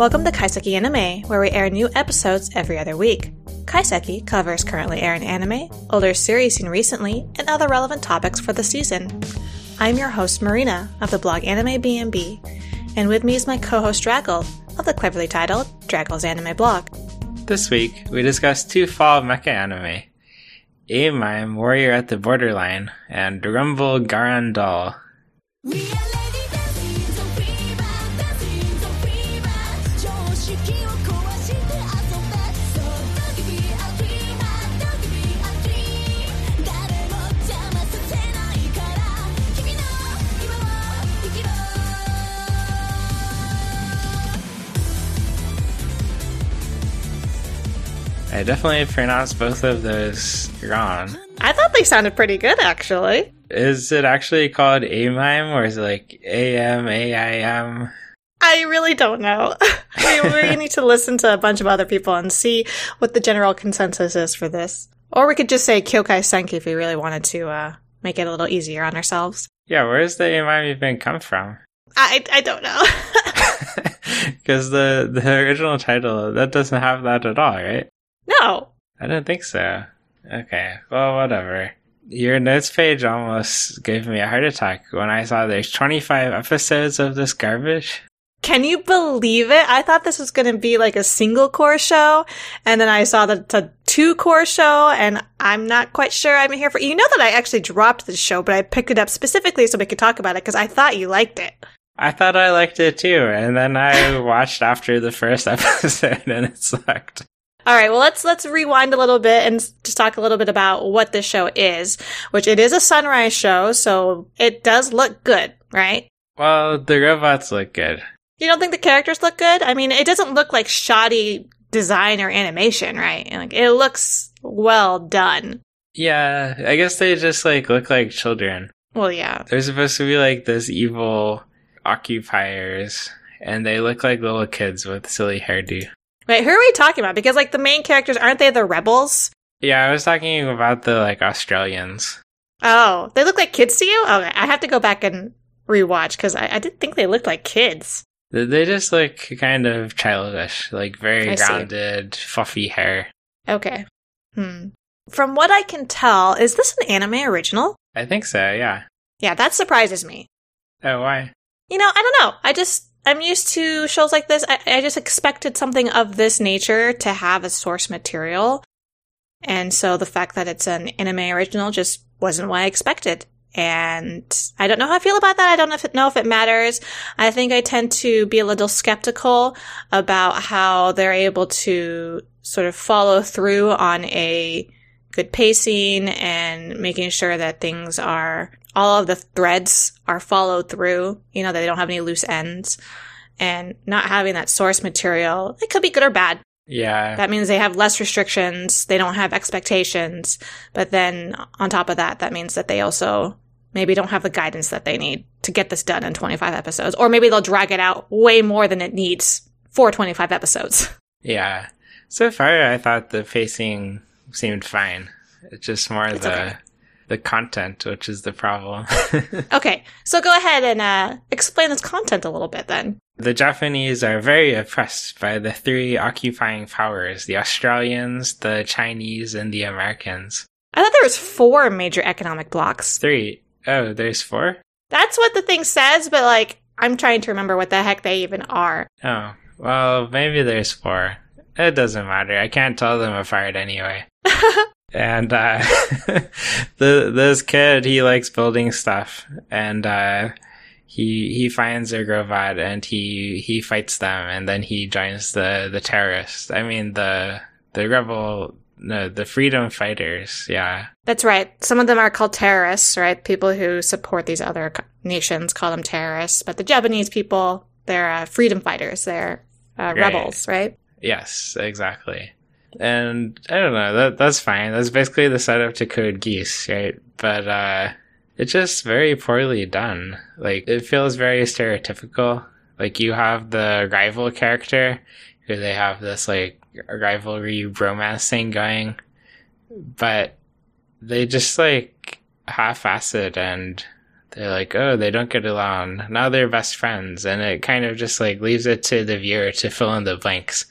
Welcome to Kaiseki Anime, where we air new episodes every other week. Kaiseki covers currently airing anime, older series seen recently, and other relevant topics for the season. I'm your host Marina of the blog Anime BNB, and with me is my co-host Draggle of the cleverly titled Draggle's Anime Blog. This week, we discuss two fall mecha anime A-Mime Warrior at the Borderline and Rumble Garanndoll. We I definitely pronounced both of those wrong. I thought they sounded pretty good, actually. Is it actually called A-Mime or is it like A-M-A-I-M? I really don't know. we, we need to listen to a bunch of other people and see what the general consensus is for this. Or we could just say Kyokai Senki if we really wanted to uh, make it a little easier on ourselves. Yeah, where's the A-Mime even come from? I, I don't know. Because the, the original title, that doesn't have that at all, right? No. I don't think so. Okay, well, whatever. Your notes page almost gave me a heart attack when I saw there's 25 episodes of this garbage. Can you believe it? I thought this was going to be like a single cour show, and then I saw that it's a two cour show, and I'm not quite sure I'm here for. You know that I actually dropped the show, but I picked it up specifically so we could talk about it because I thought you liked it. I thought I liked it too, and then I watched after the first episode and it sucked. All right, well let's let's rewind a little bit and just talk a little bit about what this show is, which it is a sunrise show, so it does look good, right? Well, the robots look good. You don't think the characters look good? I mean, it doesn't look like shoddy design or animation, right? Like it looks well done. Yeah, I guess they just like look like children. Well, yeah. They're supposed to be like this evil occupiers, and they look like little kids with silly hairdo. Wait, who are we talking about? Because like the main characters aren't they the rebels? Yeah, I was talking about the like Australians. Oh, they look like kids to you? Okay, I have to go back and rewatch because I, I didn't think they looked like kids. They- They just look kind of childish, like very I see. grounded, fluffy hair. Okay. Hmm. From what I can tell, is this an anime original? I think so, yeah. Yeah, that surprises me. Oh, why? You know, I don't know. I just I'm used to shows like this. I, I just expected something of this nature to have a source material, and so the fact that it's an anime original just wasn't what I expected. And I don't know how I feel about that. I don't know if it, know if it matters. I think I tend to be a little skeptical about how they're able to sort of follow through on a good pacing and making sure that things are all of the threads are followed through, you know, that they don't have any loose ends and not having that source material. It could be good or bad. Yeah. That means they have less restrictions, they don't have expectations, but then on top of that, that means that they also maybe don't have the guidance that they need to get this done in 25 episodes, or maybe they'll drag it out way more than it needs for 25 episodes. yeah. So far, I thought the pacing seemed fine. It's just more It's the okay. The content, which is the problem. Okay, so go ahead and uh, explain this content a little bit then. the Japanese are very oppressed by the three occupying powers: the Australians, the Chinese, and the Americans. I thought there was four major economic blocks. Three. Oh, there's four. That's what the thing says, but like, I'm trying to remember what the heck they even are. Oh, well, maybe there's four. It doesn't matter. I can't tell them apart anyway. and uh the this kid he likes building stuff and uh he he finds a robot and he he fights them and then he joins the the terrorists. I mean the the rebel no the freedom fighters. Yeah. That's right. Some of them are called terrorists, right? People who support these other nations call them terrorists, but the Japanese people, they're uh, freedom fighters. They're uh, Right. rebels, right? Yes, exactly. And I don't know, that that's fine. That's basically the setup to Code Geass, right? But uh it's just very poorly done. Like it feels very stereotypical. Like you have the rival character who they have this like rivalry romance thing going, but they just like half-assed and they're like, oh, they don't get along. Now they're best friends. And it kind of just like leaves it to the viewer to fill in the blanks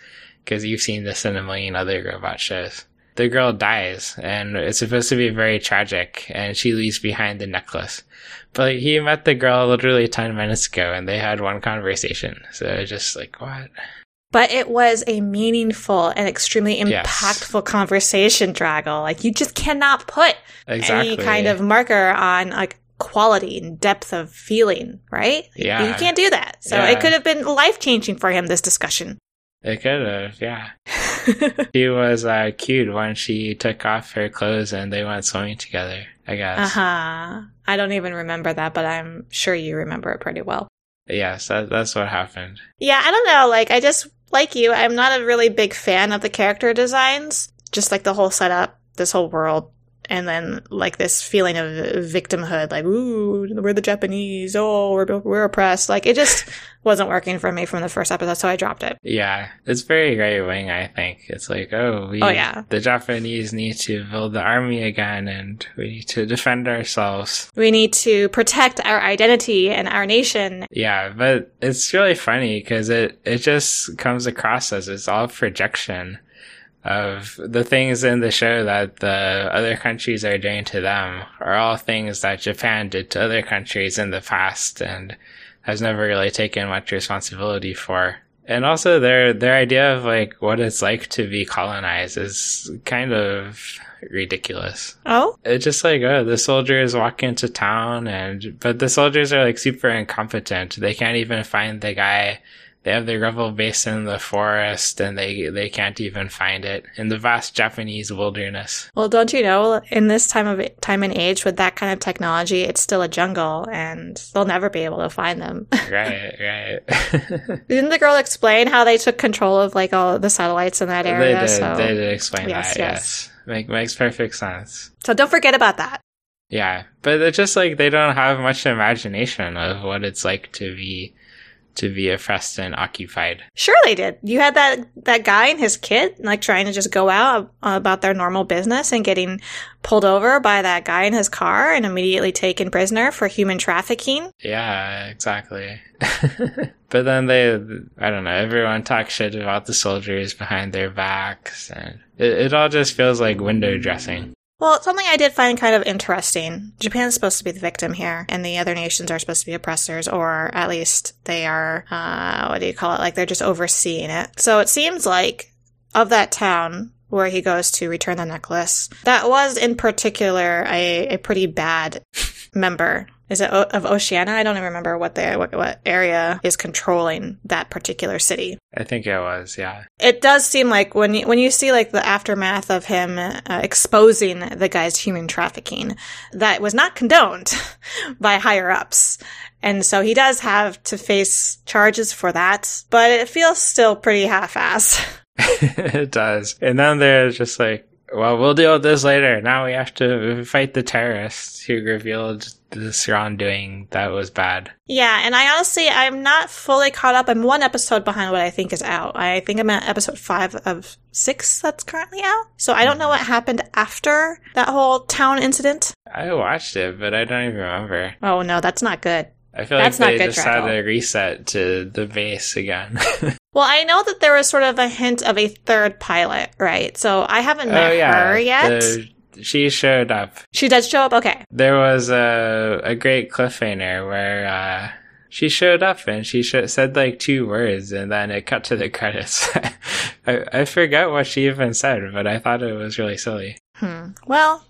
because you've seen this in a million other robot shows. The girl dies and it's supposed to be very tragic and she leaves behind the necklace. But he met the girl literally 10 minutes ago and they had one conversation. So just like, what? But it was a meaningful and extremely Yes. impactful conversation, Draggle. Like you just cannot put Exactly. any kind of marker on like quality and depth of feeling, right? Yeah. You can't do that. So Yeah. it could have been life changing for him, this discussion. It could have, yeah. She was uh, cute when she took off her clothes and they went swimming together, I guess. Uh huh. I don't even remember that, but I'm sure you remember it pretty well. Yes, that, that's what happened. Yeah, I don't know. Like, I just, like you, I'm not a really big fan of the character designs. Just like the whole setup, this whole world, and then like this feeling of victimhood, like, ooh, we're the Japanese, oh, we're, we're oppressed. Like, it just wasn't working for me from the first episode, so I dropped it. Yeah, it's very right wing, I think. It's like, oh, we, Oh, yeah. the Japanese need to build the army again and we need to defend ourselves. We need to protect our identity and our nation. Yeah, but it's really funny because it, it just comes across as it's all projection of the things in the show that the other countries are doing to them are all things that Japan did to other countries in the past and has never really taken much responsibility for. And also their their idea of like what it's like to be colonized is kind of ridiculous. Oh? It's just like, oh, the soldiers walk into town and, but the soldiers are like super incompetent. They can't even find the guy. They have their rebel base in the forest and they, they can't even find it in the vast Japanese wilderness. Well, don't you know, in this time of time and age with that kind of technology, it's still a jungle and they'll never be able to find them. right, right. Didn't the girl explain how they took control of like all the satellites in that area? they did, so, they did explain Yes, that, yes. yes. Make, makes perfect sense. so don't forget about that. Yeah, but it's just like they don't have much imagination of what it's like to be, to be oppressed and occupied. Sure, they did. You had that that guy and his kid like trying to just go out about their normal business and getting pulled over by that guy in his car and immediately taken prisoner for human trafficking. Yeah, exactly. but then they, I don't know, everyone talks shit about the soldiers behind their backs, and it, it all just feels like window dressing. Well, something I did find kind of interesting. Japan's supposed to be the victim here, and the other nations are supposed to be oppressors, or at least they are, uh, what do you call it? Like they're just overseeing it. So it seems like of that town where he goes to return the necklace, that was in particular a, a pretty bad member. Is it o- of Oceania? I don't even remember what the what, what area is controlling that particular city I think it was, yeah. it does seem like when you, when you see like the aftermath of him uh, exposing the guy's human trafficking, that was not condoned by higher ups. And so he does have to face charges for that, but it feels still pretty half-ass. it does. And then they're just like, well, we'll deal with this later. Now we have to fight the terrorists who revealed this wrongdoing that was bad. Yeah, and I honestly, I'm not fully caught up. I'm one episode behind what I think is out. I think I'm at episode five of six that's currently out. So I don't know what happened after that whole town incident. I watched it, but I don't even remember. Oh no, that's not good. I feel That's like not they just had travel. to reset to the base again. Well, I know that there was sort of a hint of a third pilot, right? So I haven't oh, met her yet. Oh, the- she showed up. She does show up. Okay. There was a a great cliffhanger where uh, she showed up and she sh- said like two words, and then it cut to the credits. I I forgot what she even said, but I thought it was really silly. Hmm. Well,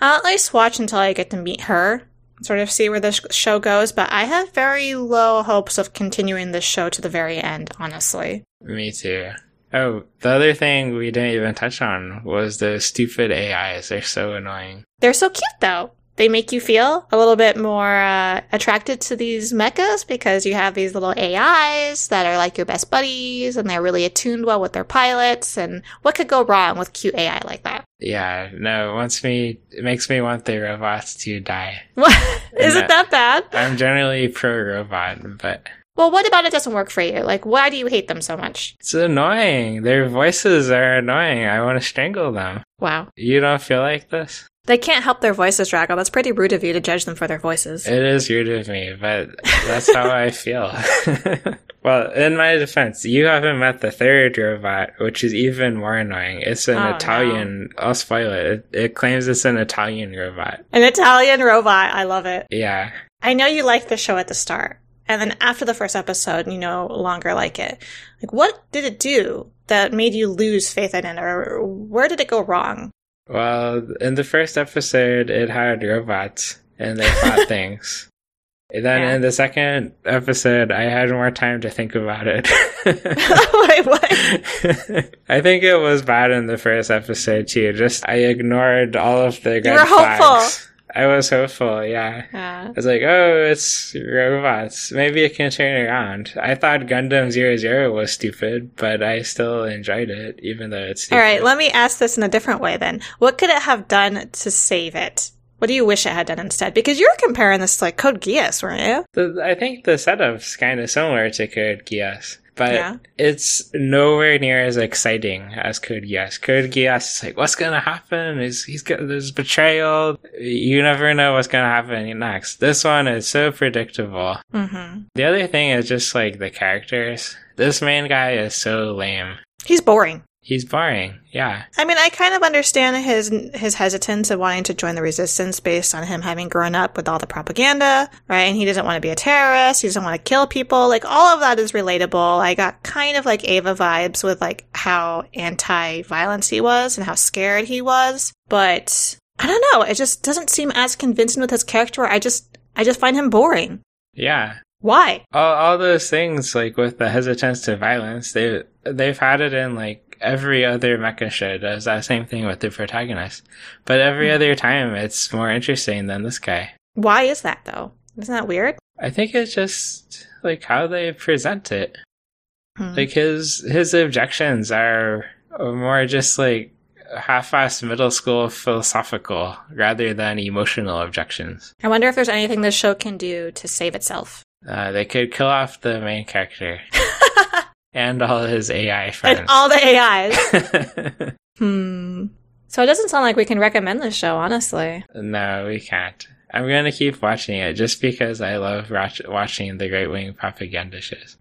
I'll at least watch until I get to meet her, sort of see where this show goes. But I have very low hopes of continuing this show to the very end, honestly. Me too. Oh, the other thing we didn't even touch on was the stupid AIs. They're so annoying. They're so cute, though. They make you feel a little bit more uh, attracted to these mechas because you have these little AIs that are like your best buddies and they're really attuned well with their pilots. And what could go wrong with cute AI like that? Yeah, no, wants me, it makes me want the robots to die. What? Is it that bad? I'm generally pro robot, but Well, what about it doesn't work for you? Like, why do you hate them so much? it's annoying. Their voices are annoying. I want to strangle them. Wow. You don't feel like this? They can't help their voices, Draggle. That's pretty rude of you to judge them for their voices. It is rude of me, but that's how I feel. well, in my defense, you haven't met the third robot, which is even more annoying. It's an Oh, no. Italian. I'll spoil it. it. It claims it's an Italian robot. An Italian robot. I love it. Yeah. I know you liked the show at the start, and then after the first episode, you no longer like it. Like, what did it do that made you lose faith in it, or where did it go wrong? Well, in the first episode, it had robots and they fought things. And then Yeah. in the second episode, I had more time to think about it. Wait, what? I think it was bad in the first episode too. Just I ignored all of the red were hopeful. flags. I was hopeful, yeah. Uh, I was like, oh, it's robots. Maybe it can turn around. I thought Gundam Zero Zero was stupid, but I still enjoyed it, even though it's stupid. all right, let me ask this in a different way then. What could it have done to save it? What do you wish it had done instead? Because you're comparing this to like Code Geass, weren't you? The, I think the setup's kind of similar to Code Geass, but Yeah. it's nowhere near as exciting as Code Geass. Code Geass is like, what's gonna happen? Is he's got there's betrayal. You never know what's gonna happen next. This one is so predictable. Mm-hmm. The other thing is just like the characters. This main guy is so lame. He's boring. He's boring. Yeah. I mean, I kind of understand his his hesitance of wanting to join the resistance based on him having grown up with all the propaganda, right? And he doesn't want to be a terrorist. He doesn't want to kill people. Like all of that is relatable. I got kind of like Eva vibes with like how anti-violence he was and how scared he was. But I don't know. It just doesn't seem as convincing with his character. I just I just find him boring. Yeah. Why? All, all those things, like with the hesitance to violence, they they've had it in like every other mecha show does that same thing with the protagonist. But every other time, it's more interesting than this guy. Why is that though? Isn't that weird? I think it's just like how they present it. Hmm. Like his his objections are more just like half-assed middle school philosophical rather than emotional objections. I wonder if there's anything this show can do to save itself. Uh, they could kill off the main character and all his AI friends. And all the AIs. Hmm. So it doesn't sound like we can recommend this show, honestly. no, we can't. I'm gonna keep watching it just because I love watch- watching the right wing propaganda shows.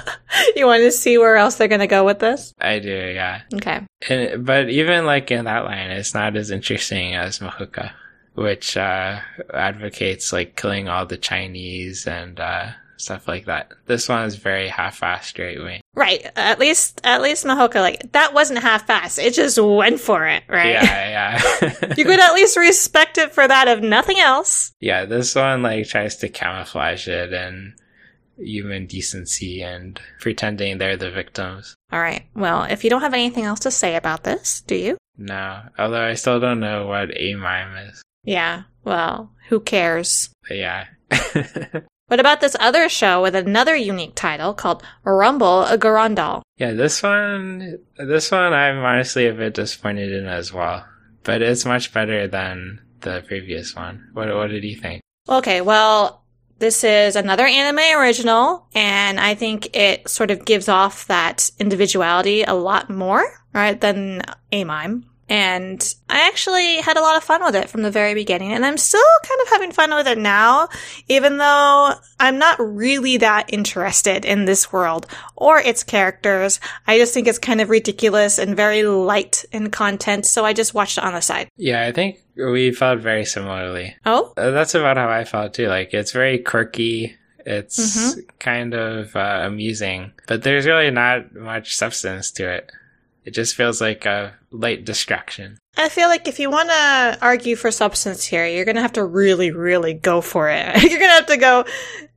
you want to see where else they're going to go with this? I do, yeah. Okay. And, but even like in that line, it's not as interesting as Mahouka, which uh, advocates like killing all the Chinese and uh, stuff like that. This one is very half-assed right wing. Right. At least, at least Mahouka, like, that wasn't half-assed. It just went for it, right? Yeah, yeah. you could at least respect it for that, if nothing else. yeah, this one like tries to camouflage it and human decency and pretending they're the victims. All right. Well, if you don't have anything else to say about this, do you? No, although I still don't know what a mime is. Yeah. Well, who cares? But yeah. What about this other show with another unique title called Rumble a Garanndoll? yeah, this one, this one I'm honestly a bit disappointed in as well. But it's much better than the previous one. What, what did you think? Okay, well, this is another anime original, and I think it sort of gives off that individuality a lot more, right, than a mime. And I actually had a lot of fun with it from the very beginning, and I'm still kind of having fun with it now, even though I'm not really that interested in this world or its characters. I just think it's kind of ridiculous and very light in content, so I just watched it on the side. Yeah, I think we felt very similarly. Oh? Uh, That's about how I felt too. Like it's very quirky. It's kind of uh, amusing, but there's really not much substance to it. It just feels like a light distraction. I feel like if you want to argue for substance here, you're going to have to really, really go for it. you're going to have to go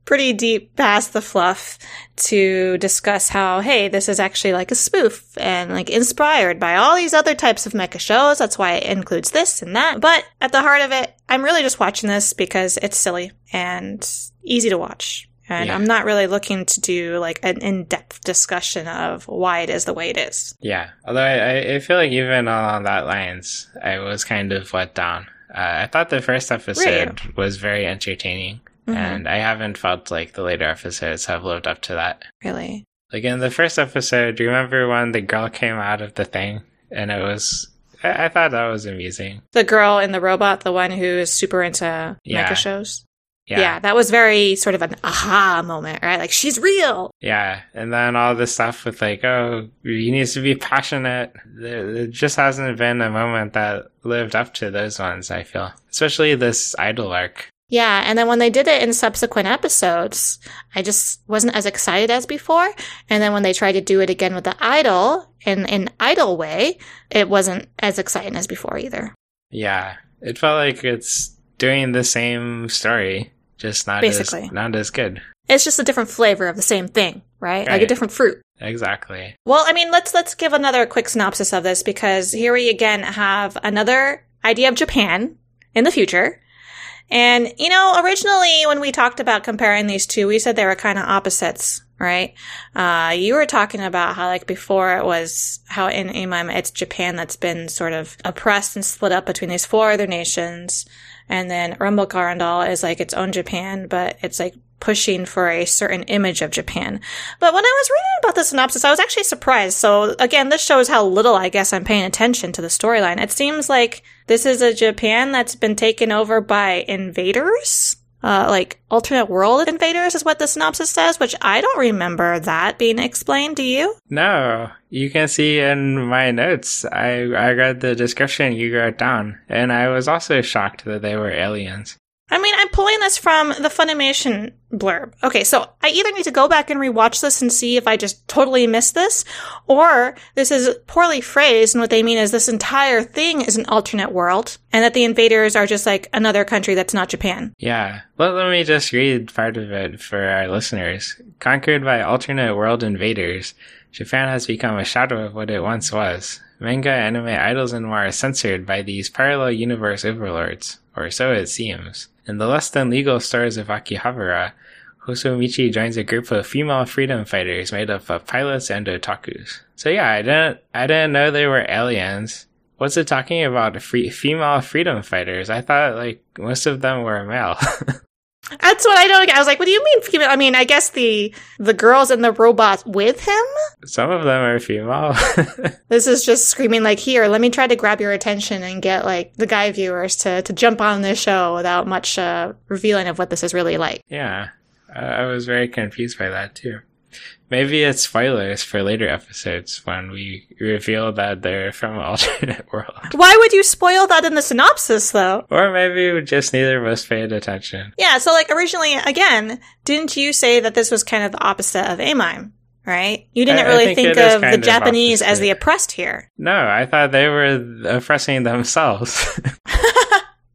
pretty deep past the fluff to discuss how, hey, this is actually like a spoof and like inspired by all these other types of mecha shows. That's why it includes this and that. But at the heart of it, I'm really just watching this because it's silly and easy to watch. And Yeah. I'm not really looking to do like an in-depth discussion of why it is the way it is. Yeah. Although I, I- feel like even along that lines, I was kind of let down. Uh, I thought the first episode was very entertaining, Mhm. and I haven't felt like the later episodes have lived up to that. Really. Like in the first episode, do you remember when the girl came out of the thing and it was I, I thought that was amusing. The girl in the robot, the one who is super into Yeah. mecha shows. Yeah. yeah, that was very sort of an aha moment, right? Like she's real. Yeah, and then all this stuff with like, oh, he needs to be passionate. There, just hasn't been a moment that lived up to those ones. I feel, especially this idol arc. Yeah, and then when they did it in subsequent episodes, I just wasn't as excited as before. And then when they tried to do it again with the idol in an idol way, it wasn't as exciting as before either. Yeah, it felt like it's doing the same story, just not Basically. as not as good. It's just a different flavor of the same thing, right? Like a different fruit. Exactly. Well, I mean, let's let's give another quick synopsis of this because here we again have another idea of Japan in the future. And you know, originally when we talked about comparing these two, we said they were kind of opposites, right? Uh, you were talking about how like before it was how in Imam it's Japan that's been sort of oppressed and split up between these four other nations, and then Rumble Garanndoll is like its own Japan, but it's like pushing for a certain image of Japan. But when I was reading about the synopsis, I was actually surprised. So again, this shows how little I guess I'm paying attention to the storyline. It seems like this is a Japan that's been taken over by invaders. Uh, like alternate world invaders is what the synopsis says, which I don't remember that being explained. Do you? No, you can see in my notes. I I read the description you wrote down, and I was also shocked that they were aliens. I mean, I'm pulling this from the Funimation blurb. Okay, so I either need to go back and rewatch this and see if I just totally missed this, or this is poorly phrased, and what they mean is this entire thing is an alternate world, and that the invaders are just like another country that's not Japan. Yeah. Let, let me just read part of it for our listeners. Conquered by alternate world invaders, Japan has become a shadow of what it once was. Manga, anime, idols, and more are censored by these parallel universe overlords, or so it seems. In the less than legal stores of Akihabara, Hosomichi joins a group of female freedom fighters made up of pilots and otakus. So yeah, I didn't, I didn't know they were aliens. What's it talking about? Free, female freedom fighters? I thought like most of them were male. That's what I don't. I was like, what do you mean female? I mean, I guess the the girls and the robots with him. Some of them are female. This is just screaming like, here, let me try to grab your attention and get like the guy viewers to to jump on this show without much uh, revealing of what this is really like. yeah, I I was very confused by that too. Maybe it's spoilers for later episodes when we reveal that they're from an alternate world. Why would you spoil that in the synopsis, though? Or maybe we just neither of us paid attention. Yeah, so like originally, again, didn't you say that this was kind of the opposite of Amime, right? You didn't I- I really think think, of the of Japanese as the oppressed here. No, I thought they were oppressing themselves.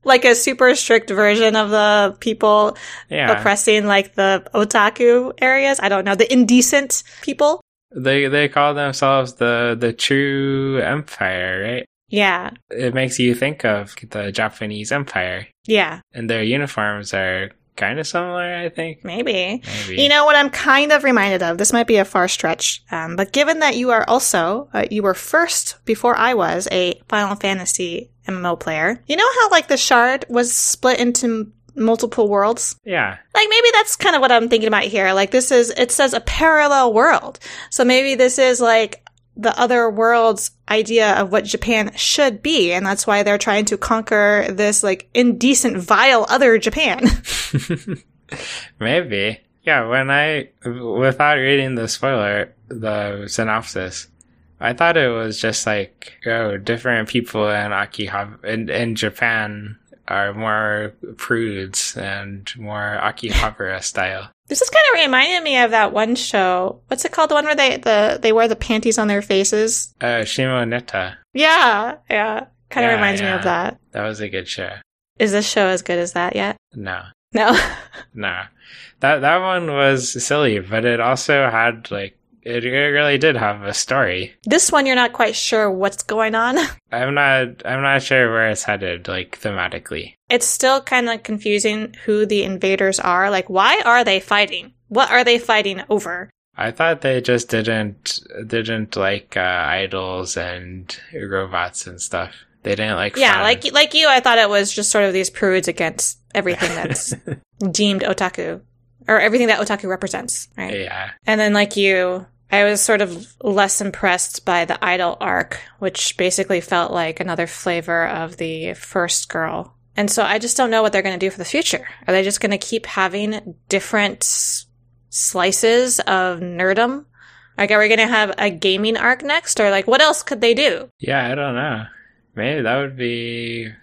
Like a super strict version of the people yeah, oppressing like the otaku areas. I don't know, the indecent people. they they call themselves the the true empire, right? Yeah, It makes you think of the Japanese empire, yeah, and their uniforms are kind of similar. I think maybe. maybe. You know what I'm kind of reminded of? This might be a far stretch, um, but given that you are also, uh, you were first, before I was, a Final Fantasy MMO player, you know how like the shard was split into multiple worlds? yeah, Like maybe that's kind of what I'm thinking about here. Like this is, it says a parallel world. So maybe this is like the other world's idea of what Japan should be. And that's why they're trying to conquer this like indecent, vile other Japan. maybe. Yeah, when I, without reading the spoiler, the synopsis, I thought it was just like, oh, different people in Akihabara, in, in Japan are more prudes and more Akihabara style. This is kind of reminding me of that one show. What's it called? The one where they the they wear the panties on their faces. Uh, Shimoneta. Yeah, yeah. Kind of Yeah, reminds me of that. That was a good show. Is this show as good as that yet? No, No. no. That, that one was silly, but it also had like, it really did have a story. this one you're not quite sure what's going on. I'm not, I'm not sure where it's headed, like thematically. It's still kind of confusing who the invaders are. Like, why are they fighting? What are they fighting over? I thought they just didn't didn't like uh, idols and robots and stuff. They didn't like. Yeah, fun. like like you, I thought it was just sort of these prudes against everything that's deemed otaku or everything that otaku represents, right? yeah, And then like you, I was sort of less impressed by the idol arc, which basically felt like another flavor of the first girl. And so I just don't know what they're going to do for the future. Are they just going to keep having different slices of nerdum? Like, are we going to have a gaming arc next? Or, like, what else could they do? Yeah, I don't know. Maybe that would be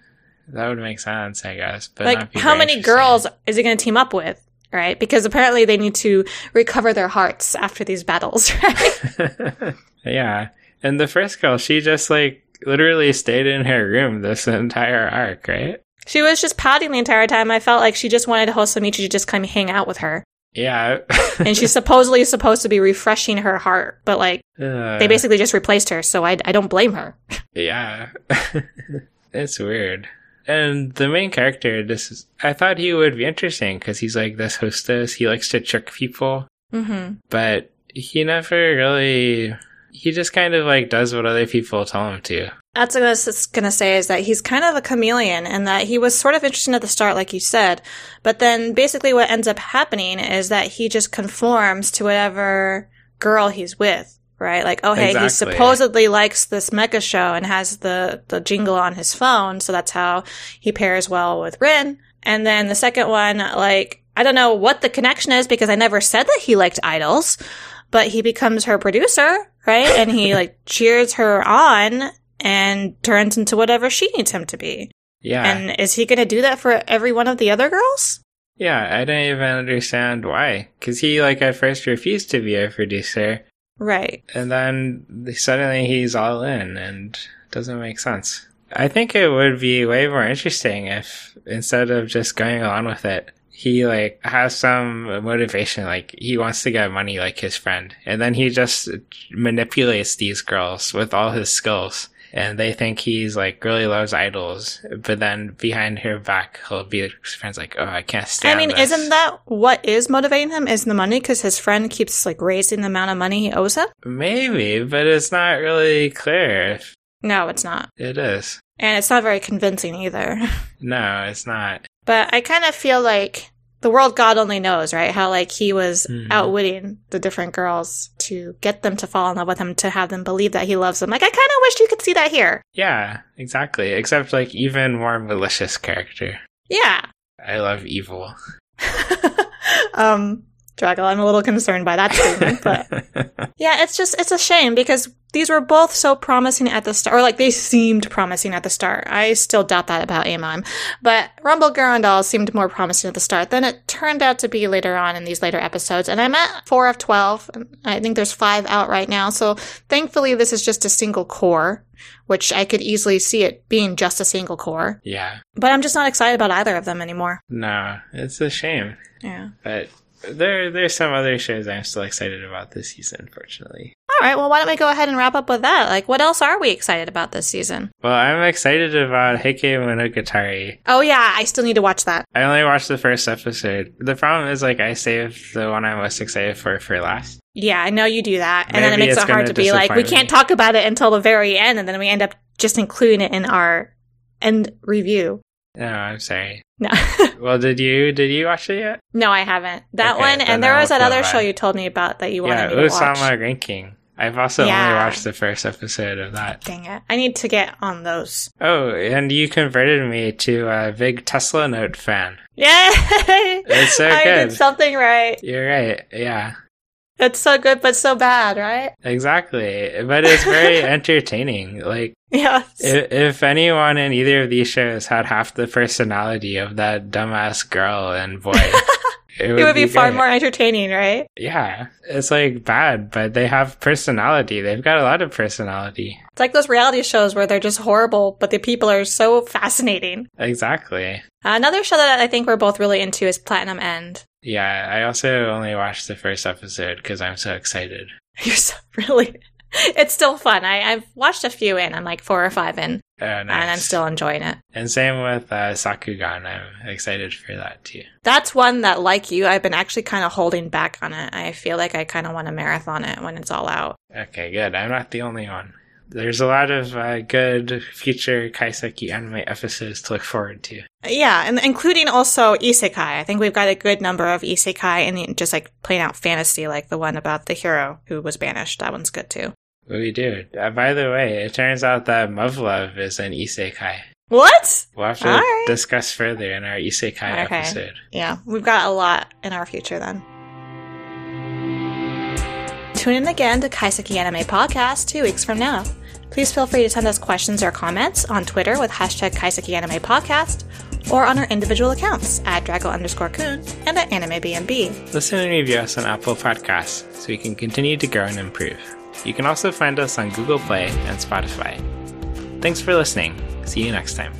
that would make sense, I guess. But like, how many girls is he going to team up with? Right? Because apparently they need to recover their hearts after these battles, right? yeah. And the first girl, she just like literally stayed in her room this entire arc, right? She was just pouting the entire time. I felt like she just wanted Hosomichi to just come hang out with her. Yeah. And she's supposedly supposed to be refreshing her heart, but like Uh, they basically just replaced her, so I, I don't blame her. Yeah. it's weird. And the main character, this is, I thought he would be interesting because he's like this hostess. He likes to trick people, hmm but he never really, he just kind of like does what other people tell him to. That's what I was gonna say is that he's kind of a chameleon and that he was sort of interesting at the start, like you said, but then basically what ends up happening is that he just conforms to whatever girl he's with. Right? Like, oh hey, he supposedly likes this mecha show and has the, the jingle on his phone, so that's how he pairs well with Rin. And then the second one, like, I don't know what the connection is because I never said that he liked idols, but he becomes her producer, right? And he like cheers her on and turns into whatever she needs him to be. Yeah. And is he going to do that for every one of the other girls? yeah. I don't even understand why. Cause he like at first refused to be a producer Right. and then suddenly he's all in and doesn't make sense. I think it would be way more interesting if instead of just going along with it, he like has some motivation, like he wants to get money like his friend, and then he just manipulates these girls with all his skills. And they think he's like really loves idols, but then behind her back, he'll be his friends like, "Oh, I can't stand." I mean, this." isn't that what is motivating him? Is the money because his friend keeps like raising the amount of money he owes him? maybe? But it's not really clear No, it's not. it is. And it's not very convincing either. No, it's not. But I kind of feel like the world God only knows, right? How like he was Mhm. outwitting the different girls to get them to fall in love with him, to have them believe that he loves them. Like I kind of wish you could see that here. Yeah, exactly. Except like even more malicious character. Yeah. I love evil. um, Draggle, I'm a little concerned by that statement, but yeah, it's just it's a shame because these were both so promising at the start, or like they seemed promising at the start. I still doubt that about Amon, but Rumble Garanndoll seemed more promising at the start than it turned out to be later on in these later episodes. And I'm at four of twelve. I think there's five out right now, so thankfully this is just a single cour, which I could easily see it being just a single cour. yeah. But I'm just not excited about either of them anymore. No, it's a shame. Yeah. But there there's some other shows I'm still excited about this season, fortunately. All right, well, why don't we go ahead and wrap up with that? Like, what else are we excited about this season? Well, I'm excited about Heike Monogatari. Oh, yeah, I still need to watch that. I only watched the first episode. The problem is like I saved the one I'm most excited for for last. Yeah, I know you do that. And then it makes it hard gonna be like, we can't talk about it until the very end, and then we end up just including it in our end review. No, I'm sorry. No, Well, did you did you watch it yet? no, I haven't. That Okay, one, and there was that other show you told me about that you wanted to watch. yeah, me to Osama watch. ranking. I've also Yeah. only watched the first episode of that. Dang it. I need to get on those. Oh, and you converted me to a big Tesla Note fan. Yeah, It's so I good. did something right. You're right. Yeah, It's so good, but so bad, right? exactly. But it's very entertaining. Like, Yeah. if, if anyone in either of these shows had half the personality of that dumbass girl and boy, it would, It would be, far more entertaining, right? Yeah, it's like bad, but they have personality. They've got a lot of personality. It's like those reality shows where they're just horrible, but the people are so fascinating. Exactly. another show that I think we're both really into is Platinum End. Yeah, I also only watched the first episode because I'm so excited. You're so really. It's still fun. I, I've watched a few in. I'm like four or five in, Oh, nice. and I'm still enjoying it. And same with uh, Sakugan. I'm excited for that too. That's one that, like you, I've been actually kind of holding back on it. I feel like I kind of want to marathon it when it's all out. Okay, good. I'm not the only one. There's a lot of uh, good future Kaiseki anime episodes to look forward to. Yeah, and including also isekai. I think we've got a good number of isekai and just like plain out fantasy, like the one about the hero who was banished. That one's good too. We do. Uh, by the way, it turns out that Muv-Luv is an isekai. What? We'll have to right. discuss further in our isekai Okay. episode. Yeah, we've got a lot in our future then. Tune in again to Kaiseki Anime Podcast two weeks from now. Please feel free to send us questions or comments on Twitter with hashtag Kaiseki Anime Podcast or on our individual accounts at Drago underscore Kun and at AnimeBNB. Listen and review us on Apple Podcasts so we can continue to grow and improve. You can also find us on Google Play and Spotify. Thanks for listening. See you next time.